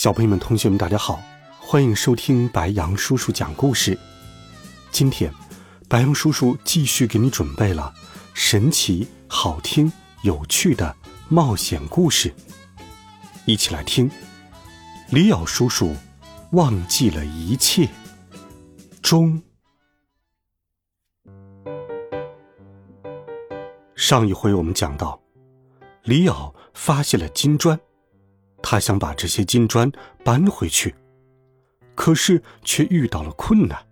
小朋友们、同学们，大家好，欢迎收听白羊叔叔讲故事。今天，白羊叔叔继续给你准备了神奇、好听、有趣的冒险故事，一起来听。李敖叔叔忘记了一切。中，上一回我们讲到，李敖发现了金砖。他想把这些金砖搬回去，可是却遇到了困难。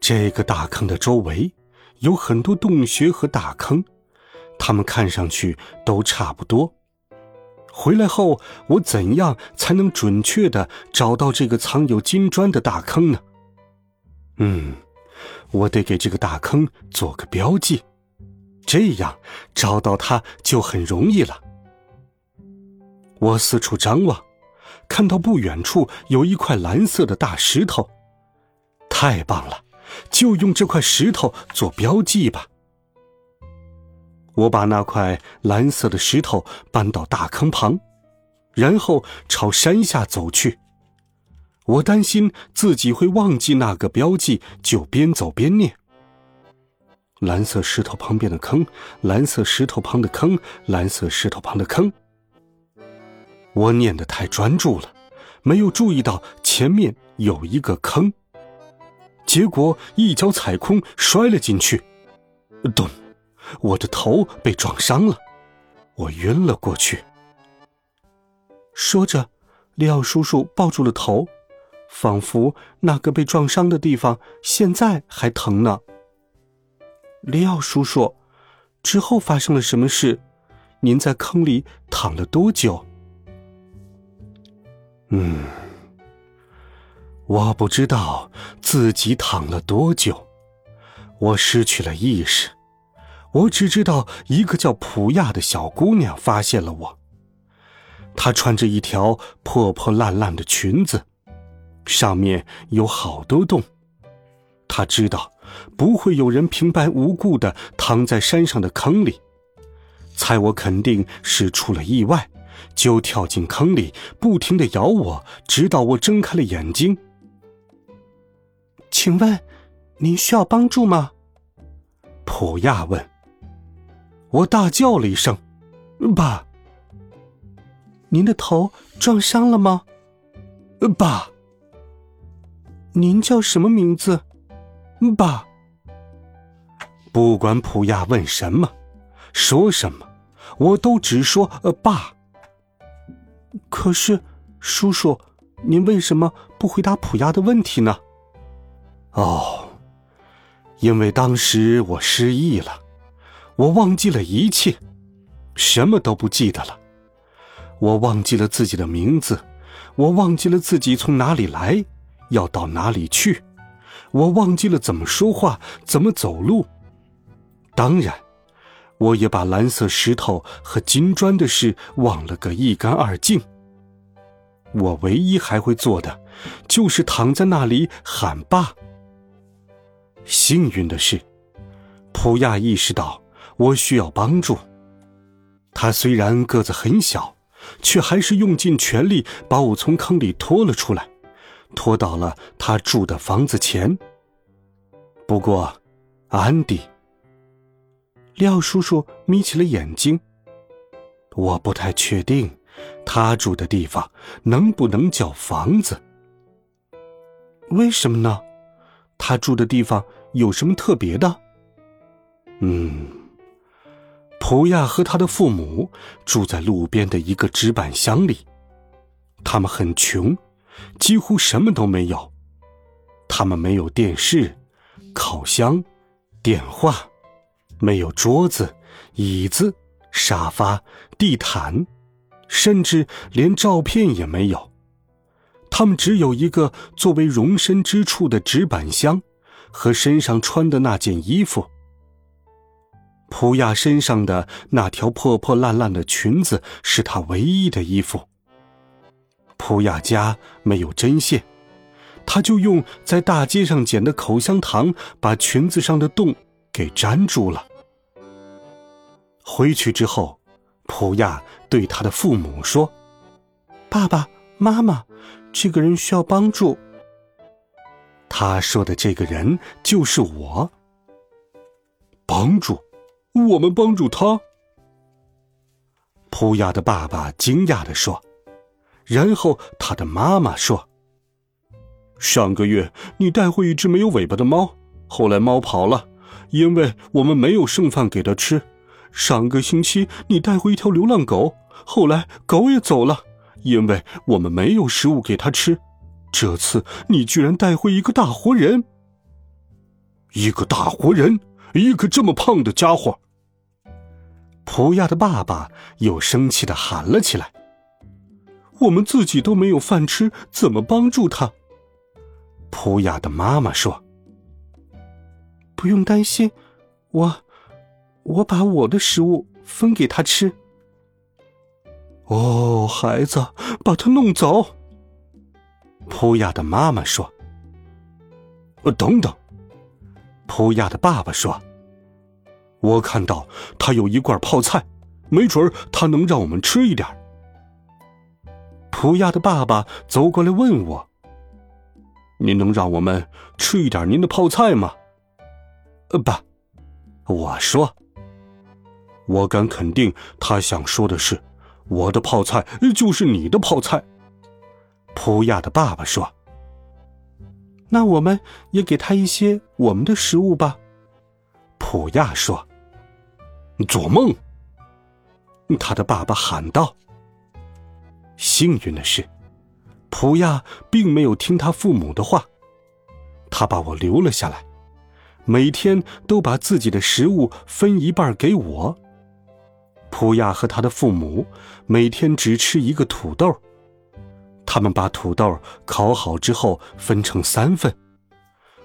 这个大坑的周围有很多洞穴和大坑，它们看上去都差不多。回来后，我怎样才能准确的找到这个藏有金砖的大坑呢？嗯，我得给这个大坑做个标记，这样找到它就很容易了。我四处张望，看到不远处有一块蓝色的大石头，太棒了！就用这块石头做标记吧。我把那块蓝色的石头搬到大坑旁，然后朝山下走去。我担心自己会忘记那个标记，就边走边念：蓝色石头旁边的坑，蓝色石头旁的坑，蓝色石头旁的坑。我念得太专注了，没有注意到前面有一个坑，结果一脚踩空，摔了进去，咚！我的头被撞伤了，我晕了过去。说着，利奥叔叔抱住了头，仿佛那个被撞伤的地方现在还疼呢。利奥叔叔，之后发生了什么事？您在坑里躺了多久？嗯，我不知道自己躺了多久，我失去了意识。我只知道一个叫普亚的小姑娘发现了我。她穿着一条破破烂烂的裙子，上面有好多洞。她知道不会有人平白无故的躺在山上的坑里，猜我肯定是出了意外。就跳进坑里，不停的咬我，直到我睁开了眼睛。请问，您需要帮助吗？普亚问。我大叫了一声：“爸！”您的头撞伤了吗？爸！您叫什么名字？爸！不管普亚问什么，说什么，我都只说：“呃，爸。”可是，叔叔，您为什么不回答普亚的问题呢？哦，因为当时我失忆了，我忘记了一切，什么都不记得了。我忘记了自己的名字，我忘记了自己从哪里来，要到哪里去，我忘记了怎么说话，怎么走路。当然。我也把蓝色石头和金砖的事忘了个一干二净。我唯一还会做的，就是躺在那里喊爸。幸运的是，普亚意识到我需要帮助。他虽然个子很小，却还是用尽全力把我从坑里拖了出来，拖到了他住的房子前。不过，安迪。廖叔叔眯起了眼睛。我不太确定，他住的地方能不能叫房子？为什么呢？他住的地方有什么特别的？嗯，普亚和他的父母住在路边的一个纸板箱里，他们很穷，几乎什么都没有。他们没有电视、烤箱、电话。没有桌子、椅子、沙发、地毯，甚至连照片也没有。他们只有一个作为容身之处的纸板箱，和身上穿的那件衣服。普亚身上的那条破破烂烂的裙子是他唯一的衣服。普亚家没有针线，他就用在大街上捡的口香糖把裙子上的洞给粘住了。回去之后，普亚对他的父母说：“爸爸妈妈，这个人需要帮助。”他说的这个人就是我。帮助。我们帮助他。普亚的爸爸惊讶的说，然后他的妈妈说：“上个月你带回一只没有尾巴的猫，后来猫跑了，因为我们没有剩饭给他吃。上个星期你带回一条流浪狗，后来狗也走了，因为我们没有食物给它吃。这次你居然带回一个大活人，一个大活人，一个这么胖的家伙。”普亚的爸爸又生气的喊了起来：“我们自己都没有饭吃，怎么帮助他？”普亚的妈妈说：“不用担心，我，我把我的食物分给他吃。”哦，孩子，把他弄走。普亚的妈妈说：“呃，等等。”普亚的爸爸说。我看到他有一罐泡菜，没准他能让我们吃一点。普亚的爸爸走过来问我：“您能让我们吃一点您的泡菜吗？”呃，爸，我说。我敢肯定，他想说的是，我的泡菜就是你的泡菜。普亚的爸爸说：“那我们也给他一些我们的食物吧。”普亚说：“做梦！”他的爸爸喊道。幸运的是，普亚并没有听他父母的话，他把我留了下来，每天都把自己的食物分一半给我。普亚和他的父母每天只吃一个土豆，他们把土豆烤好之后分成三份。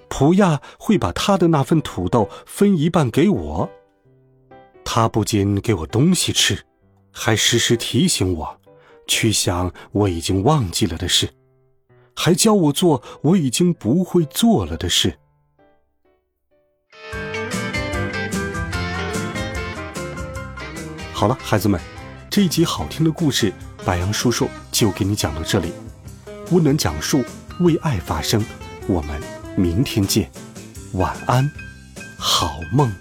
普亚会把他的那份土豆分一半给我。他不仅给我东西吃，还时时提醒我去想我已经忘记了的事，还教我做我已经不会做了的事。好了，孩子们，这一集好听的故事，白羊叔叔就给你讲到这里。温暖讲述，为爱发声，我们。明天见，晚安，好梦。